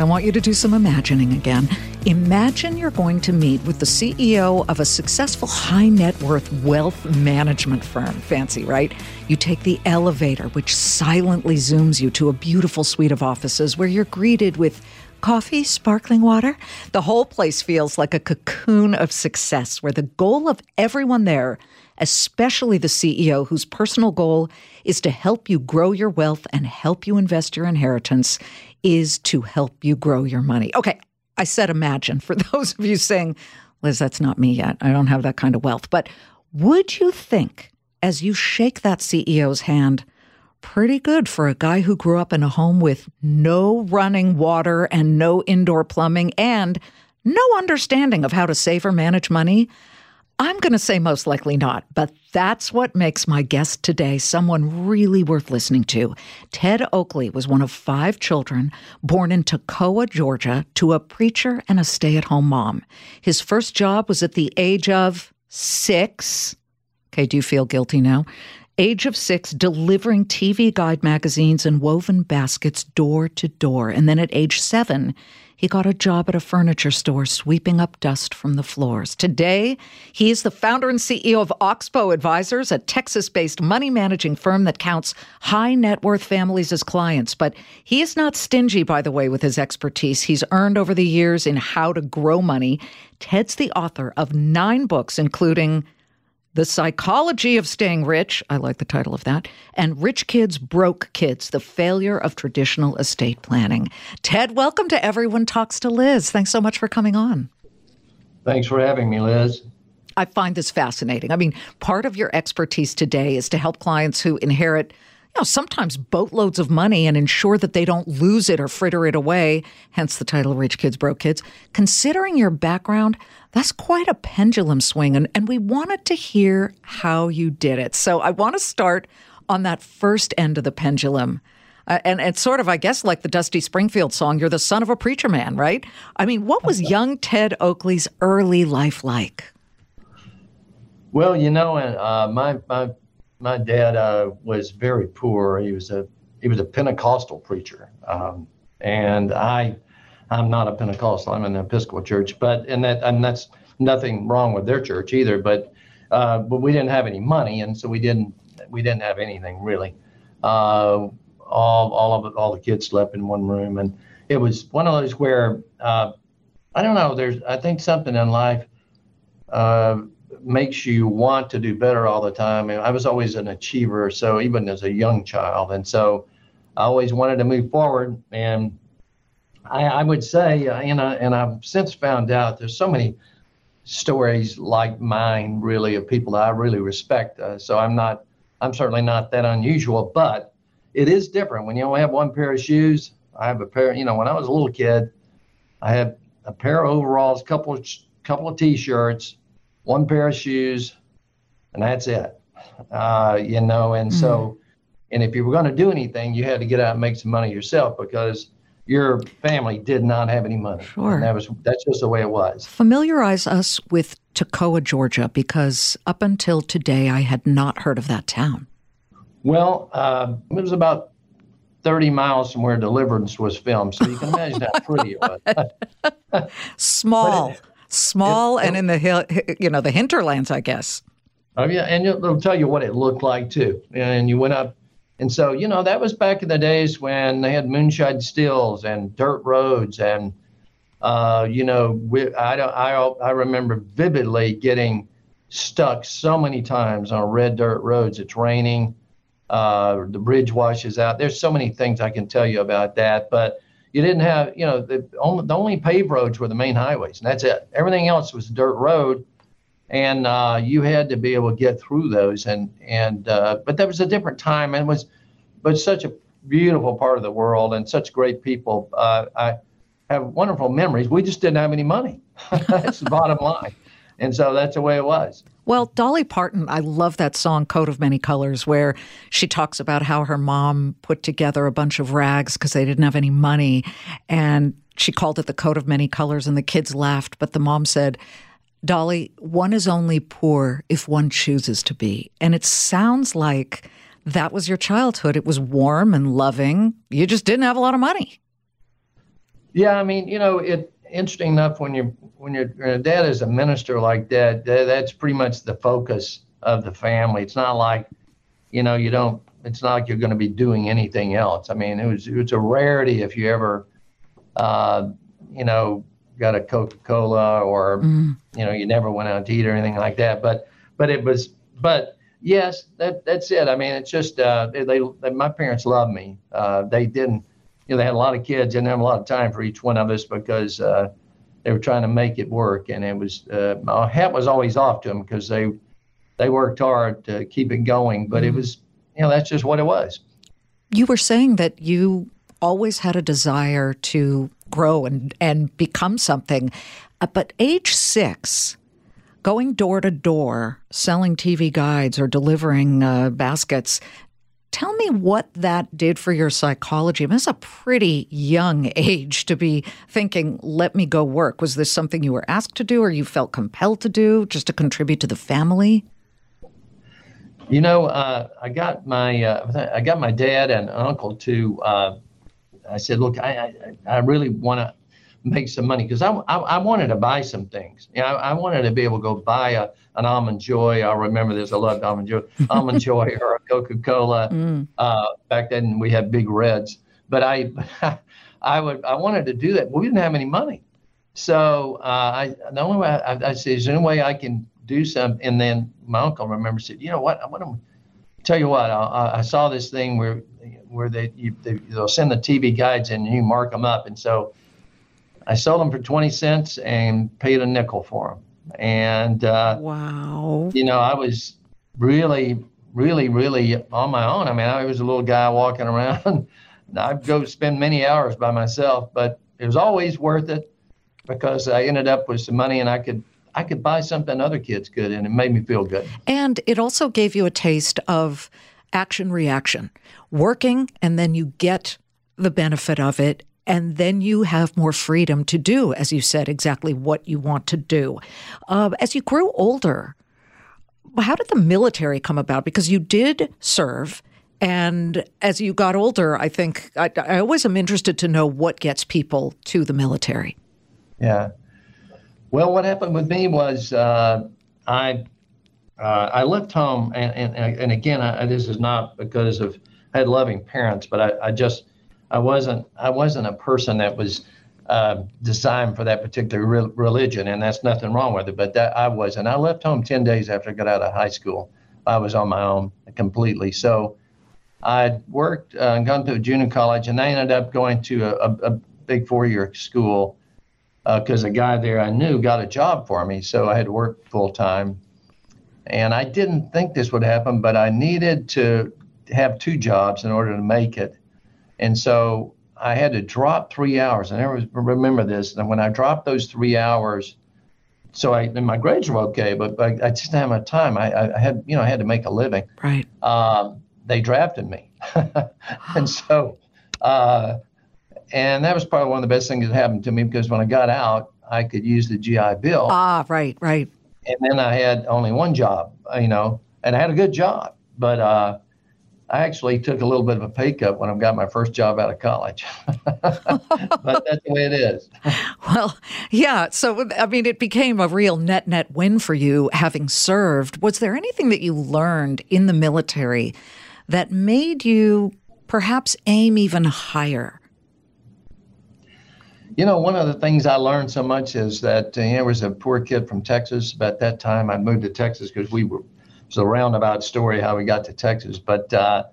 I want you to do some imagining again. Imagine you're going to meet with the CEO of a successful high net worth wealth management firm. Fancy, right? You take the elevator, which silently zooms you to a beautiful suite of offices where you're greeted with coffee, sparkling water. The whole place feels like a cocoon of success where the goal of everyone there, especially the CEO, whose personal goal is to help you grow your wealth and help you invest your inheritance, is to help you grow your money. Okay, I said imagine for those of you saying, Liz, that's not me yet. I don't have that kind of wealth. But would you think, as you shake that CEO's hand, pretty good for a guy who grew up in a home with no running water and no indoor plumbing and no understanding of how to save or manage money? I'm going to say most likely not, but that's what makes my guest today someone really worth listening to. Ted Oakley was one of five children born in Toccoa, Georgia, to a preacher and a stay at home mom. His first job was at the age of six. Okay, do you feel guilty now? Age of six, delivering TV guide magazines and woven baskets door to door. And then at age seven, he got a job at a furniture store sweeping up dust from the floors. Today, he is the founder and CEO of Oxbow Advisors, a Texas based money managing firm that counts high net worth families as clients. But he is not stingy, by the way, with his expertise he's earned over the years in how to grow money. Ted's the author of nine books, including the Psychology of Staying Rich, I like the title of that, and Rich Kids, Broke Kids, The Failure of Traditional Estate Planning. Ted, welcome to Everyone Talks to Liz. Thanks so much for coming on. Thanks for having me, Liz. I find this fascinating. I mean, part of your expertise today is to help clients who inherit you know, sometimes boatloads of money and ensure that they don't lose it or fritter it away, hence the title Rich Kids, Broke Kids. Considering your background, that's quite a pendulum swing, and, and we wanted to hear how you did it. So I want to start on that first end of the pendulum. Uh, and it's sort of, I guess, like the Dusty Springfield song, You're the Son of a Preacher Man, right? I mean, what was young Ted Oakley's early life like? Well, you know, uh, my, my my dad uh, was very poor. He was a he was a Pentecostal preacher, um, and I I'm not a Pentecostal. I'm in an Episcopal church, but and that and that's nothing wrong with their church either. But uh, but we didn't have any money, and so we didn't we didn't have anything really. Uh, all all of it, all the kids slept in one room, and it was one of those where uh, I don't know. There's I think something in life uh, makes you want to do better all the time. And I was always an achiever, so even as a young child, and so I always wanted to move forward. And I, I would say, uh, and I, and I've since found out there's so many stories like mine, really, of people that I really respect. Uh, so I'm not, I'm certainly not that unusual, but it is different when you only have one pair of shoes. I have a pair, you know, when I was a little kid, I had a pair of overalls, couple of couple of t-shirts, one pair of shoes, and that's it. Uh, you know, and mm-hmm. so, and if you were going to do anything, you had to get out and make some money yourself because your family did not have any money. Sure. And that was that's just the way it was. Familiarize us with Toccoa, Georgia, because up until today, I had not heard of that town. Well, uh, it was about 30 miles from where Deliverance was filmed, so you can imagine how pretty it was. Small. It, small it, and in the hill, you know, the hinterlands, I guess. Oh yeah, and it'll tell you what it looked like too. And you went up, and so you know that was back in the days when they had moonshine stills and dirt roads, and uh, you know, we, I don't, I I remember vividly getting stuck so many times on red dirt roads. It's raining, uh, the bridge washes out. There's so many things I can tell you about that, but you didn't have, you know, the only, the only paved roads were the main highways, and that's it. Everything else was dirt road, and uh, you had to be able to get through those. And and uh, but that was a different time, and it was but such a beautiful part of the world and such great people. Uh, I have wonderful memories. We just didn't have any money. that's the bottom line. And so that's the way it was. Well, Dolly Parton, I love that song, Coat of Many Colors, where she talks about how her mom put together a bunch of rags because they didn't have any money. And she called it the Coat of Many Colors, and the kids laughed. But the mom said, Dolly, one is only poor if one chooses to be. And it sounds like that was your childhood. It was warm and loving. You just didn't have a lot of money. Yeah, I mean, you know, it interesting enough when you when your, your dad is a minister like that, that, that's pretty much the focus of the family. It's not like, you know, you don't. It's not like you're going to be doing anything else. I mean, it was it was a rarity if you ever, uh, you know, got a Coca Cola or mm. you know you never went out to eat or anything like that. But but it was but yes, that that's it. I mean, it's just uh, they, they my parents loved me. Uh, they didn't. You know, they had a lot of kids, and they have a lot of time for each one of us because uh, they were trying to make it work, and it was uh, my hat was always off to them because they they worked hard to keep it going. But mm-hmm. it was, you know, that's just what it was. You were saying that you always had a desire to grow and and become something, uh, but age six. Going door to door, selling TV guides or delivering uh, baskets, Tell me what that did for your psychology. I mean, it's a pretty young age to be thinking, let me go work. Was this something you were asked to do or you felt compelled to do just to contribute to the family? You know, uh, I got my uh, I got my dad and uncle to. Uh, I said, look, I I, I really want to make some money because I, I, I, wanted to buy some things. You know, I, I, wanted to be able to go buy a, an almond joy. I remember this. I loved almond joy, almond joy or a Coca Cola. Mm. Uh, back then we had big reds, but I I would I wanted to do that. But we didn't have any money, so uh, I the only way I, I said is the only way I can do something. And then my uncle remember said, you know what, I want to tell you what. I, I saw this thing where where they, you, they they'll send the TV guides and you mark them up, and so I sold them for 20 cents and paid a nickel for them. And uh, wow, you know, I was really, really, really on my own. I mean, I was a little guy walking around. I'd go spend many hours by myself, but it was always worth it because I ended up with some money and I could I could buy something other kids could, and it made me feel good. And it also gave you a taste of action reaction, working, and then you get the benefit of it and then you have more freedom to do, as you said, exactly what you want to do. Uh, as you grew older, how did the military come about? Because you did serve. And as you got older, I think I, I always am interested to know what gets people to the military. Yeah. Well, what happened with me was uh, I uh, I left home, and and, and again, I, this is not because of I had loving parents, but I, I just I wasn't I wasn't a person that was uh, designed for that particular re- religion, and that's nothing wrong with it. But that I wasn't. I left home ten days after I got out of high school. I was on my own completely. So I worked uh, and gone to a junior college, and I ended up going to a, a, a big four-year school because uh, a guy there I knew got a job for me. So I had to work full time, and I didn't think this would happen, but I needed to have two jobs in order to make it. And so I had to drop three hours. And I never remember this. And when I dropped those three hours, so I and my grades were okay, but, but I just didn't have enough time. I, I had you know I had to make a living. Right. Um, they drafted me, and so uh, and that was probably one of the best things that happened to me because when I got out, I could use the GI Bill. Ah, right, right. And then I had only one job, you know, and I had a good job, but uh, I actually took a little bit of a pay cut when I got my first job out of college. but that's the way it is. Well, yeah. So, I mean, it became a real net net win for you having served. Was there anything that you learned in the military that made you perhaps aim even higher? You know, one of the things I learned so much is that uh, you know, there was a poor kid from Texas. About that time, I moved to Texas because we were it's a roundabout story how we got to Texas, but uh,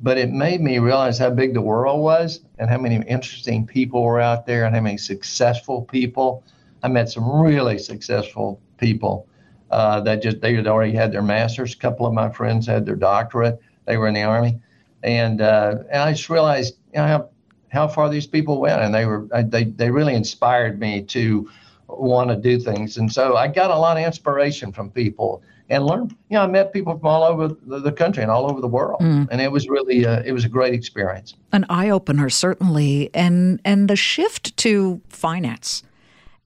but it made me realize how big the world was and how many interesting people were out there and how many successful people. I met some really successful people uh, that just they had already had their masters. A couple of my friends had their doctorate. They were in the army, and uh, and I just realized you know how how far these people went, and they were they they really inspired me to want to do things. And so I got a lot of inspiration from people and learned. You know, I met people from all over the country and all over the world, mm. and it was really uh, it was a great experience. An eye opener, certainly, and and the shift to finance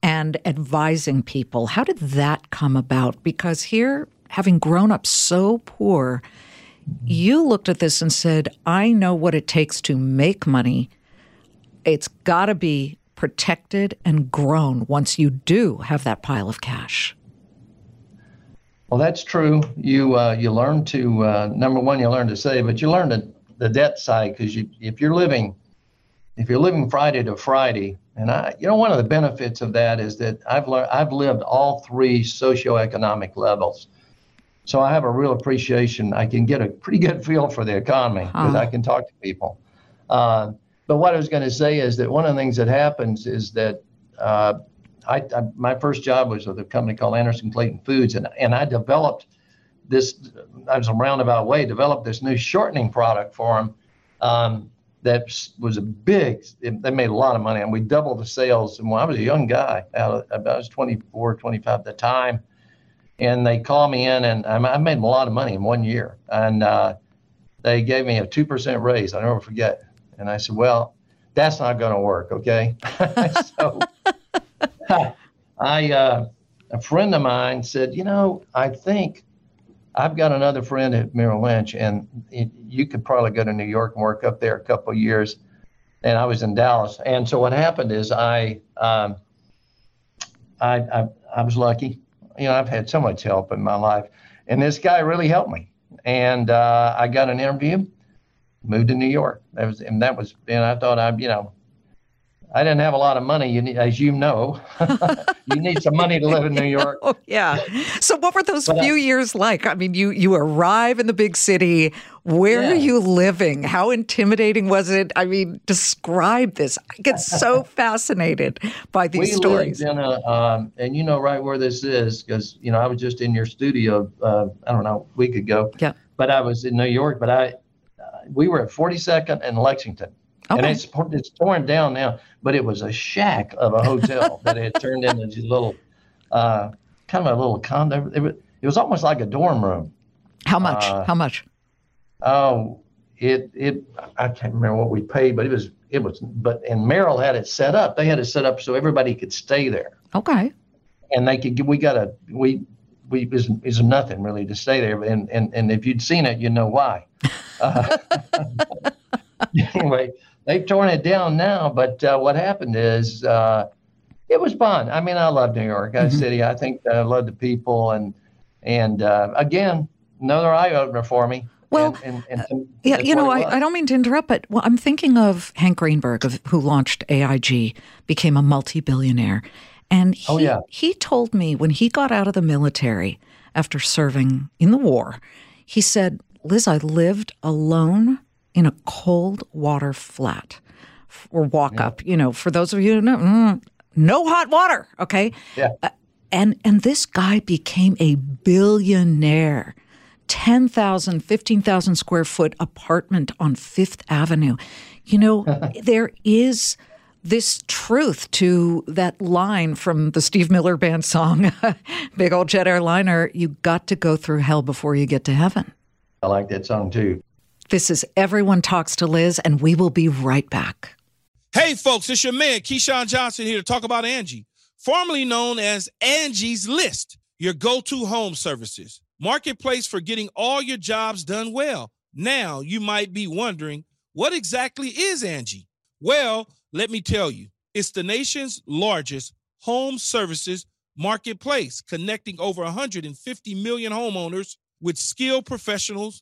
and advising people. How did that come about? Because here, having grown up so poor, you looked at this and said, "I know what it takes to make money." It's got to be protected and grown once you do have that pile of cash. Well, that's true. You uh, you learn to uh, number one, you learn to save, but you learn the, the debt side because you if you're living if you're living Friday to Friday, and I you know one of the benefits of that is that I've learned I've lived all three socioeconomic levels. So I have a real appreciation. I can get a pretty good feel for the economy because huh. I can talk to people. Uh, but what I was going to say is that one of the things that happens is that uh, I, I, my first job was with a company called Anderson Clayton Foods, and, and I developed this. I was a roundabout way developed this new shortening product for them. Um, that was a big. It, they made a lot of money, and we doubled the sales. And when I was a young guy, I was 24, 25 at the time, and they called me in, and I made a lot of money in one year. And uh, they gave me a two percent raise. I never forget. And I said, well, that's not going to work. Okay. so I, uh, a friend of mine said, you know, I think I've got another friend at Merrill Lynch, and it, you could probably go to New York and work up there a couple of years. And I was in Dallas, and so what happened is I, um, I, I, I was lucky. You know, I've had so much help in my life, and this guy really helped me. And uh, I got an interview, moved to New York. That was, and that was, and I thought I, you know, I didn't have a lot of money, you need, as you know. you need some money to live in New York. oh, yeah. So, what were those but few I, years like? I mean, you you arrive in the big city. Where yeah. are you living? How intimidating was it? I mean, describe this. I get so fascinated by these we stories. Lived in a, um, and you know right where this is because you know I was just in your studio. Uh, I don't know, a week ago. Yeah. But I was in New York. But I we were at 42nd and Lexington. Okay. And it's it's torn down now, but it was a shack of a hotel that had turned into a little, uh, kind of a little condo. It was, it was almost like a dorm room. How much? Uh, How much? Oh, it it I can't remember what we paid, but it was it was. But and Merrill had it set up. They had it set up so everybody could stay there. Okay. And they could. We got a we we is is nothing really to stay there. And and and if you'd seen it, you know why. Uh, anyway, they've torn it down now. But uh, what happened is uh, it was fun. I mean, I love New York mm-hmm. City. I think I love the people, and and uh, again, another eye opener for me. Well, and, and, and yeah, you know, I, I don't mean to interrupt, but well, I'm thinking of Hank Greenberg, of, who launched AIG, became a multi-billionaire, and oh, he, oh, yeah. he told me when he got out of the military after serving in the war, he said, Liz, I lived alone in a cold water flat or walk yeah. up. You know, for those of you who know, mm, no hot water. Okay. Yeah. Uh, and and this guy became a billionaire. 10,000, 15,000 square foot apartment on Fifth Avenue. You know, there is this truth to that line from the Steve Miller Band song, Big Old Jet Airliner, you got to go through hell before you get to heaven. I like that song too. This is Everyone Talks to Liz, and we will be right back. Hey, folks, it's your man, Keyshawn Johnson, here to talk about Angie, formerly known as Angie's List, your go to home services. Marketplace for getting all your jobs done well. Now, you might be wondering, what exactly is Angie? Well, let me tell you, it's the nation's largest home services marketplace, connecting over 150 million homeowners with skilled professionals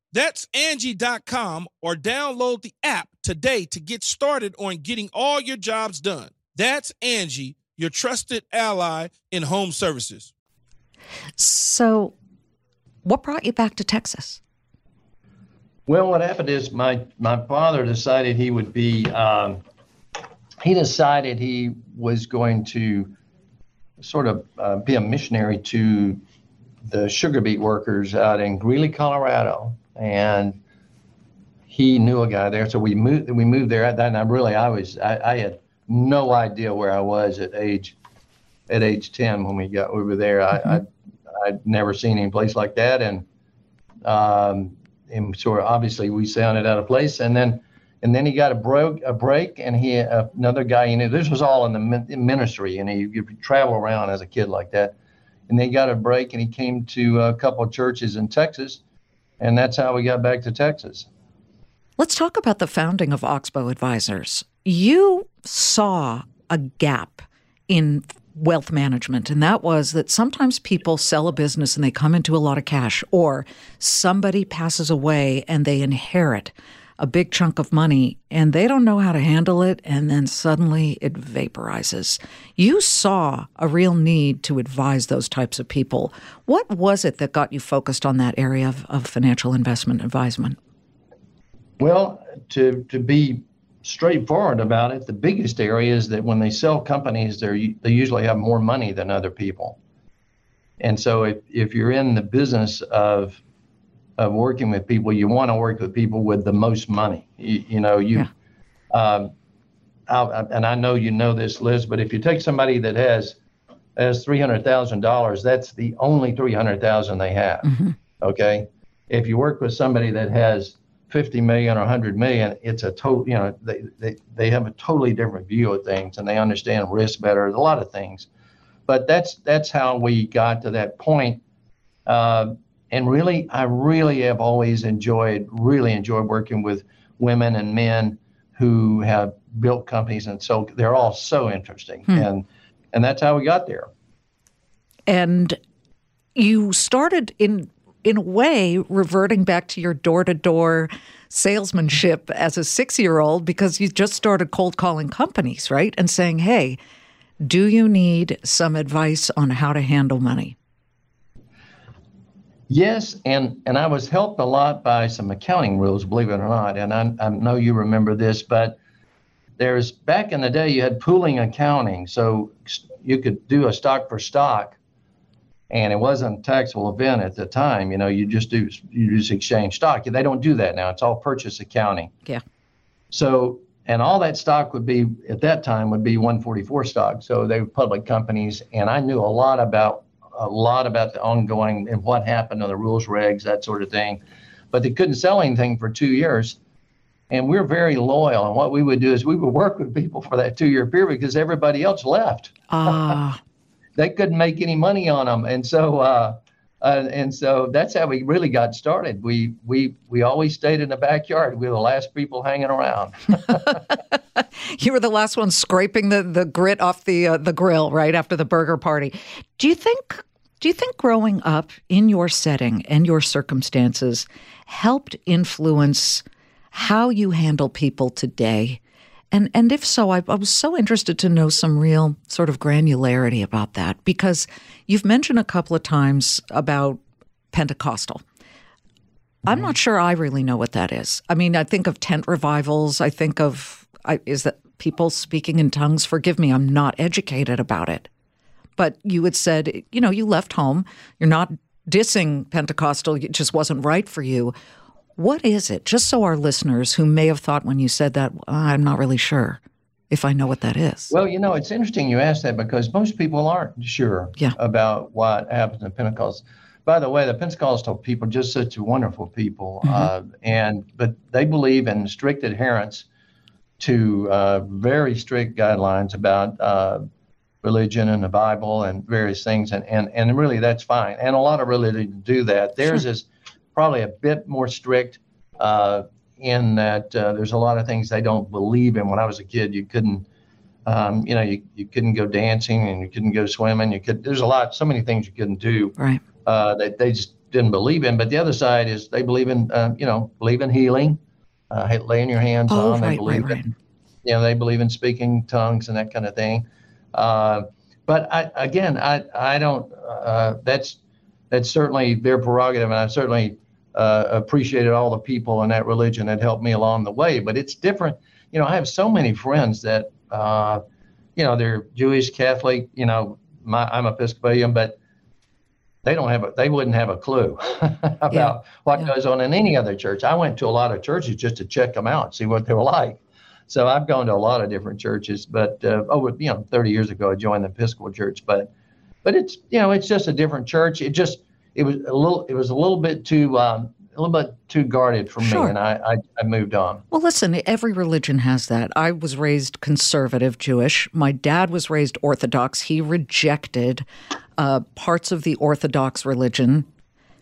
That's Angie.com or download the app today to get started on getting all your jobs done. That's Angie, your trusted ally in home services. So, what brought you back to Texas? Well, what happened is my my father decided he would be. Um, he decided he was going to sort of uh, be a missionary to the sugar beet workers out in Greeley, Colorado, and he knew a guy there. So we moved. We moved there at that. And I really, I was, I, I had no idea where I was at age, at age ten when we got over there. I, I I'd never seen any place like that, and um, and so obviously we sounded out of place. And then and then he got a broke a break, and he uh, another guy. You know, this was all in the ministry, and you, you travel around as a kid like that. And they got a break, and he came to a couple of churches in Texas, and that's how we got back to Texas. Let's talk about the founding of Oxbow Advisors. You saw a gap in wealth management, and that was that sometimes people sell a business and they come into a lot of cash, or somebody passes away and they inherit a big chunk of money and they don't know how to handle it, and then suddenly it vaporizes. You saw a real need to advise those types of people. What was it that got you focused on that area of, of financial investment advisement? Well, to, to be straightforward about it, the biggest area is that when they sell companies, they they usually have more money than other people. And so if, if you're in the business of of working with people, you want to work with people with the most money. You, you know, you, yeah. um, I, and I know you know this, Liz, but if you take somebody that has has three hundred thousand dollars, that's the only three hundred thousand they have. Mm-hmm. Okay, if you work with somebody that has 50 million or 100 million, it's a total, you know, they, they, they have a totally different view of things and they understand risk better, a lot of things. But that's that's how we got to that point. Uh, and really, I really have always enjoyed, really enjoyed working with women and men who have built companies. And so they're all so interesting. Hmm. And, and that's how we got there. And you started in in a way, reverting back to your door to door salesmanship as a six year old because you just started cold calling companies, right? And saying, hey, do you need some advice on how to handle money? Yes, and, and I was helped a lot by some accounting rules, believe it or not. And I, I know you remember this, but there's back in the day you had pooling accounting, so you could do a stock for stock and it wasn't a taxable event at the time. You know, you just do you just exchange stock. They don't do that now. It's all purchase accounting. Yeah. So and all that stock would be at that time would be 144 stock. So they were public companies, and I knew a lot about a lot about the ongoing and what happened on the rules, regs, that sort of thing. But they couldn't sell anything for two years. And we're very loyal. And what we would do is we would work with people for that two year period because everybody else left. Ah they couldn't make any money on them, and so uh, uh, and so that's how we really got started. We we we always stayed in the backyard. We were the last people hanging around. you were the last one scraping the, the grit off the uh, the grill right after the burger party. Do you think do you think growing up in your setting and your circumstances helped influence how you handle people today? And and if so, I, I, was so interested to know some real sort of granularity about that because you've mentioned a couple of times about Pentecostal. I'm not sure I really know what that is. I mean, I think of tent revivals. I think of I, is that people speaking in tongues. Forgive me, I'm not educated about it. But you had said, you know, you left home. You're not dissing Pentecostal. It just wasn't right for you. What is it? Just so our listeners who may have thought when you said that, I'm not really sure if I know what that is. Well, you know, it's interesting you ask that because most people aren't sure yeah. about what happens in Pentecost. By the way, the Pentecostal people just such wonderful people, mm-hmm. uh, and but they believe in strict adherence to uh, very strict guidelines about uh, religion and the Bible and various things, and and and really that's fine. And a lot of religions do that. Theirs is probably a bit more strict. Uh, in that uh, there's a lot of things they don't believe in. When I was a kid, you couldn't, um, you know, you, you couldn't go dancing and you couldn't go swimming. You could there's a lot, so many things you couldn't do. Right. Uh, that they just didn't believe in. But the other side is they believe in, uh, you know, believe in healing, uh, laying your hands Oh, on. They right, believe right, right. in, you know, they believe in speaking tongues and that kind of thing. Uh, but I, again, I, I don't. Uh, that's that's certainly their prerogative, and I certainly uh, appreciated all the people in that religion that helped me along the way. But it's different. You know, I have so many friends that, uh, you know, they're Jewish, Catholic. You know, my, I'm Episcopalian, but they don't have a, they wouldn't have a clue about Yeah, what yeah. goes on in any other church. I went to a lot of churches just to check them out, see what they were like. So I've gone to a lot of different churches, but uh, over you know 30 years ago I joined the Episcopal Church, but but it's you know it's just a different church. It just it was a little it was a little bit too um, a little bit too guarded for me, and I, I I moved on. Well, listen, every religion has that. I was raised conservative Jewish. My dad was raised Orthodox. He rejected uh, parts of the Orthodox religion.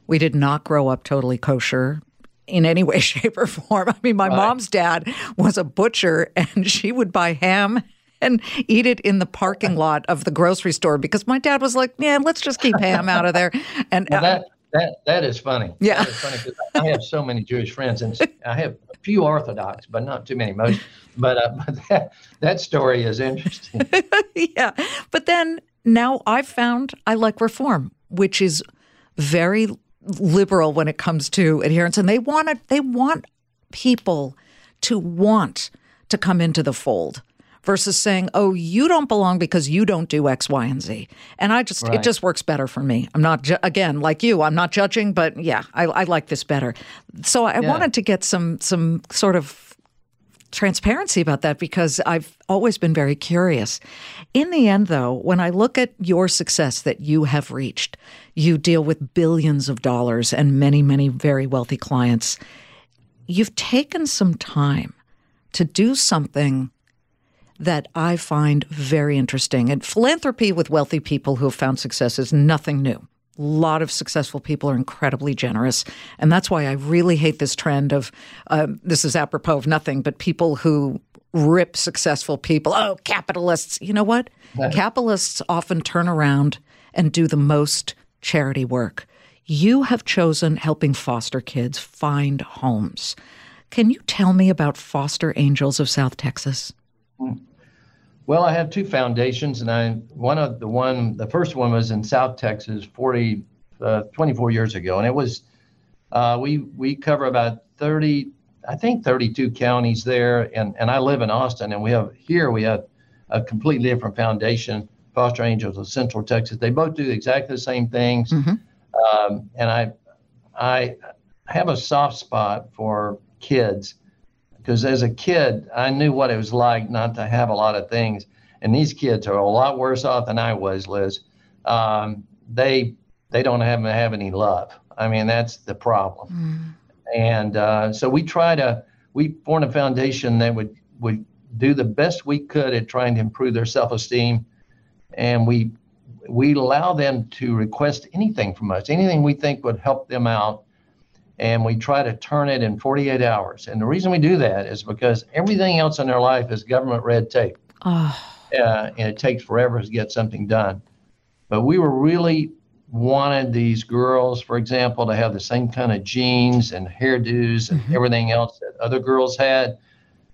We did not grow up totally kosher in any way, shape, or form. I mean, my mom's dad was a butcher, and she would buy ham and eat it in the parking lot of the grocery store because my dad was like, "Yeah, let's just keep ham out of there." And Well, uh, that that that is funny. Yeah. is funny I have so many Jewish friends, and I have a few Orthodox, but not too many. Most, but uh, but that that story is interesting. yeah. But then now I've found I like reform, which is very liberal when it comes to adherence, and they want. They want people to want to come into the fold versus saying, "Oh, you don't belong because you don't do X, Y, and Z." And I just it just works better for me. I'm not ju- again like you. I'm not judging, but yeah, I, I like this better. So I Yeah. wanted to get some some sort of transparency about that because I've always been very curious. In the end, though, when I look at your success that you have reached, you deal with billions of dollars and many, many very wealthy clients. You've taken some time to do something that I find very interesting. And philanthropy with wealthy people who have found success is nothing new. A lot of successful people are incredibly generous. And that's why I really hate this trend of uh, this is apropos of nothing, but people who rip successful people. Oh, capitalists. You know what? Capitalists often turn around and do the most charity work. You have chosen helping foster kids find homes. Can you tell me about Foster Angels of South Texas? Well, I have two foundations, and I one of the one the first one was in South Texas 40, uh, 24 years ago, and it was uh, we we cover about 30, I think 32 counties there, and and I live in Austin, and we have here we have a completely different foundation, Foster Angels of Central Texas. They both do exactly the same things, um, and I I have a soft spot for kids because as a kid, I knew what it was like not to have a lot of things. And these kids are a lot worse off than I was, Liz. Um, they they don't have have any love. I mean, that's the problem. And uh, so we try to we formed a foundation that would would do the best we could at trying to improve their self esteem, and we we allow them to request anything from us, anything we think would help them out and we try to turn it in 48 hours. And the reason we do that is because everything else in their life is government red tape, Oh, uh, and it takes forever to get something done. But we were really wanted these girls, for example, to have the same kind of jeans and hairdos and everything else that other girls had,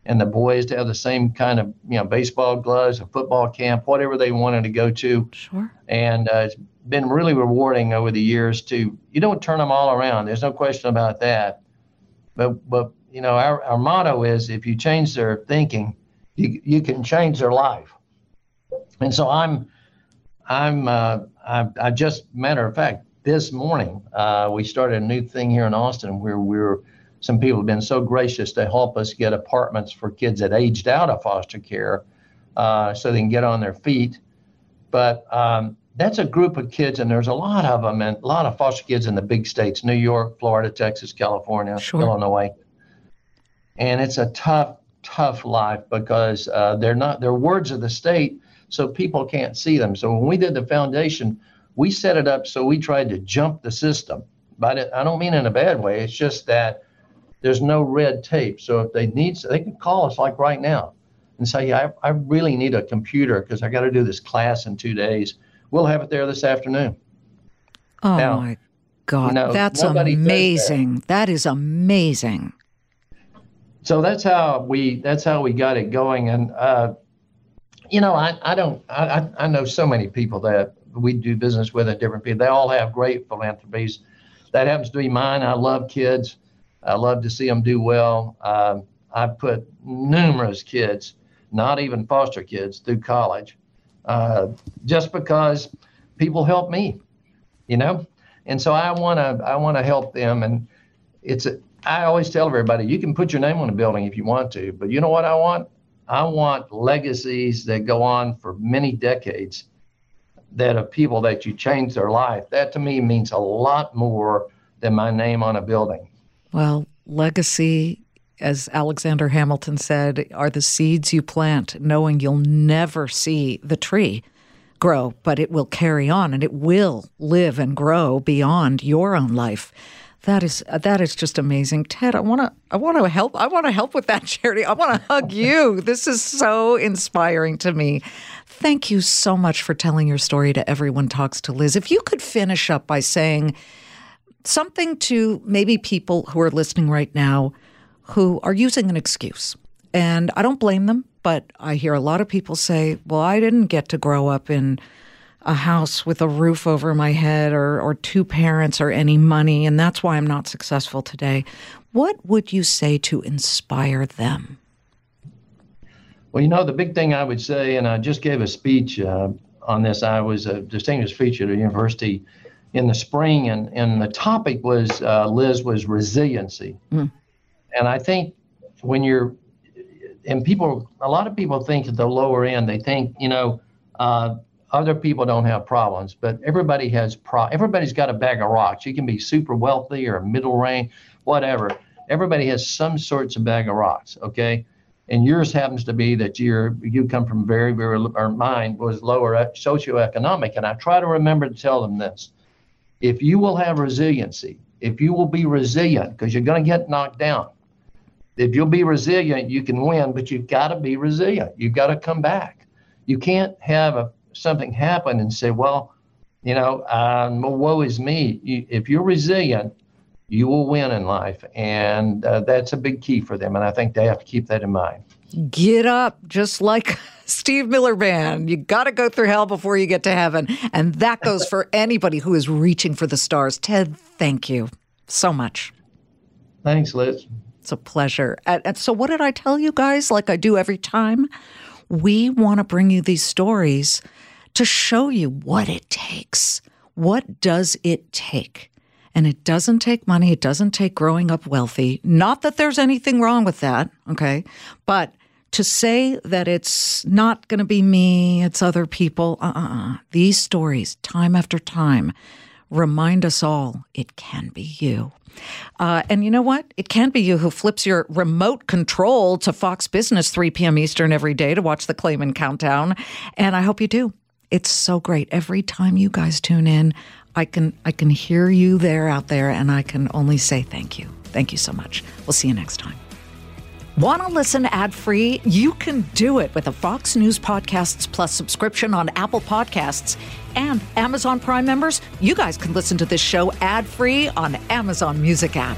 and the boys to have the same kind of you know baseball gloves, a football camp, whatever they wanted to go to sure. and uh, been really rewarding over the years to you don't turn them all around there's no question about that. But but you know our, our motto is if you change their thinking you, you can change their life. And so i'm i'm uh, I, I just matter of fact this morning uh, we started a new thing here in austin where we're some people have been so gracious to help us get apartments for kids that aged out of foster care uh, so they can get on their feet. But um, that's a group of kids, and there's a lot of them, and a lot of foster kids in the big states: New York, Florida, Texas, California, Sure. Illinois. And it's a tough, tough life because uh, they're not they're wards of the state, so people can't see them. So when we did the foundation, we set it up so we tried to jump the system. But I don't mean in a bad way. It's just that there's no red tape. So if they need, they can call us like right now and say, yeah, I, I really need a computer because I got to do this class in two days. We'll have it there this afternoon. Oh now, my God, that's amazing. That. that is amazing. So that's how we that's how we got it going. And uh, you know, I, I don't I, I know so many people that we do business with at different people. They all have great philanthropies. That happens to be mine. I love kids. I love to see them do well. Um, I've put numerous kids, not even foster kids, through college, uh, just because people help me, you know. And so I want to I want to help them. And it's a, I always tell everybody you can put your name on a building if you want to, but you know what I want? I want legacies that go on for many decades that of people that you change their life. That to me means a lot more than my name on a building. Well, legacy, as Alexander Hamilton said, are the seeds you plant, knowing you'll never see the tree grow, but it will carry on and it will live and grow beyond your own life. That is uh, that is just amazing, Ted. I want to I want to help. I want to help with that charity. I want to hug you. This is so inspiring to me. Thank you so much for telling your story to everyone talks to Liz. If you could finish up by saying something to maybe people who are listening right now who are using an excuse. And I don't blame them, but I hear a lot of people say, "Well, I didn't get to grow up in a house with a roof over my head or, or two parents or any money, and that's why I'm not successful today. What would you say to inspire them? Well, you know, the big thing I would say, and I just gave a speech uh, on this, I was a distinguished feature at a university in the spring, and, and the topic was, uh, Liz, was resiliency. Mm. And I think when you're, and people, a lot of people think at the lower end, they think, you know, uh, other people don't have problems, but everybody has pro. Everybody's got a bag of rocks. You can be super wealthy or middle range, whatever. Everybody has some sorts of bag of rocks. Okay, and yours happens to be that you're you come from very very or mine was lower socioeconomic. And I try to remember to tell them this: if you will have resiliency, if you will be resilient, because you're going to get knocked down. If you'll be resilient, you can win, but you've got to be resilient. You've got to come back. You can't have a something happen and say, well, you know, um, woe is me. You, if you're resilient, you will win in life. And uh, that's a big key for them. And I think they have to keep that in mind. Get up, just like Steve Miller Band. You got to go through hell before you get to heaven. And that goes for anybody who is reaching for the stars. Ted, thank you so much. Thanks, Liz. It's a pleasure. And, and so, what did I tell you guys, like I do every time? We want to bring you these stories to show you what it takes. What does it take? And it doesn't take money. It doesn't take growing up wealthy. Not that there's anything wrong with that, okay? But to say that it's not going to be me, it's other people, uh uh uh. These stories, time after time, remind us all it can be you. Uh, and you know what? It can be you who flips your remote control to Fox Business 3 p.m. Eastern every day to watch the Claman Countdown. And I hope you do. It's so great. Every time you guys tune in, I can I can hear you there out there and I can only say thank you. Thank you so much. We'll see you next time. Want to listen ad free? You can do it with a Fox News Podcasts Plus subscription on Apple Podcasts and Amazon Prime members. You guys can listen to this show ad free on Amazon Music app.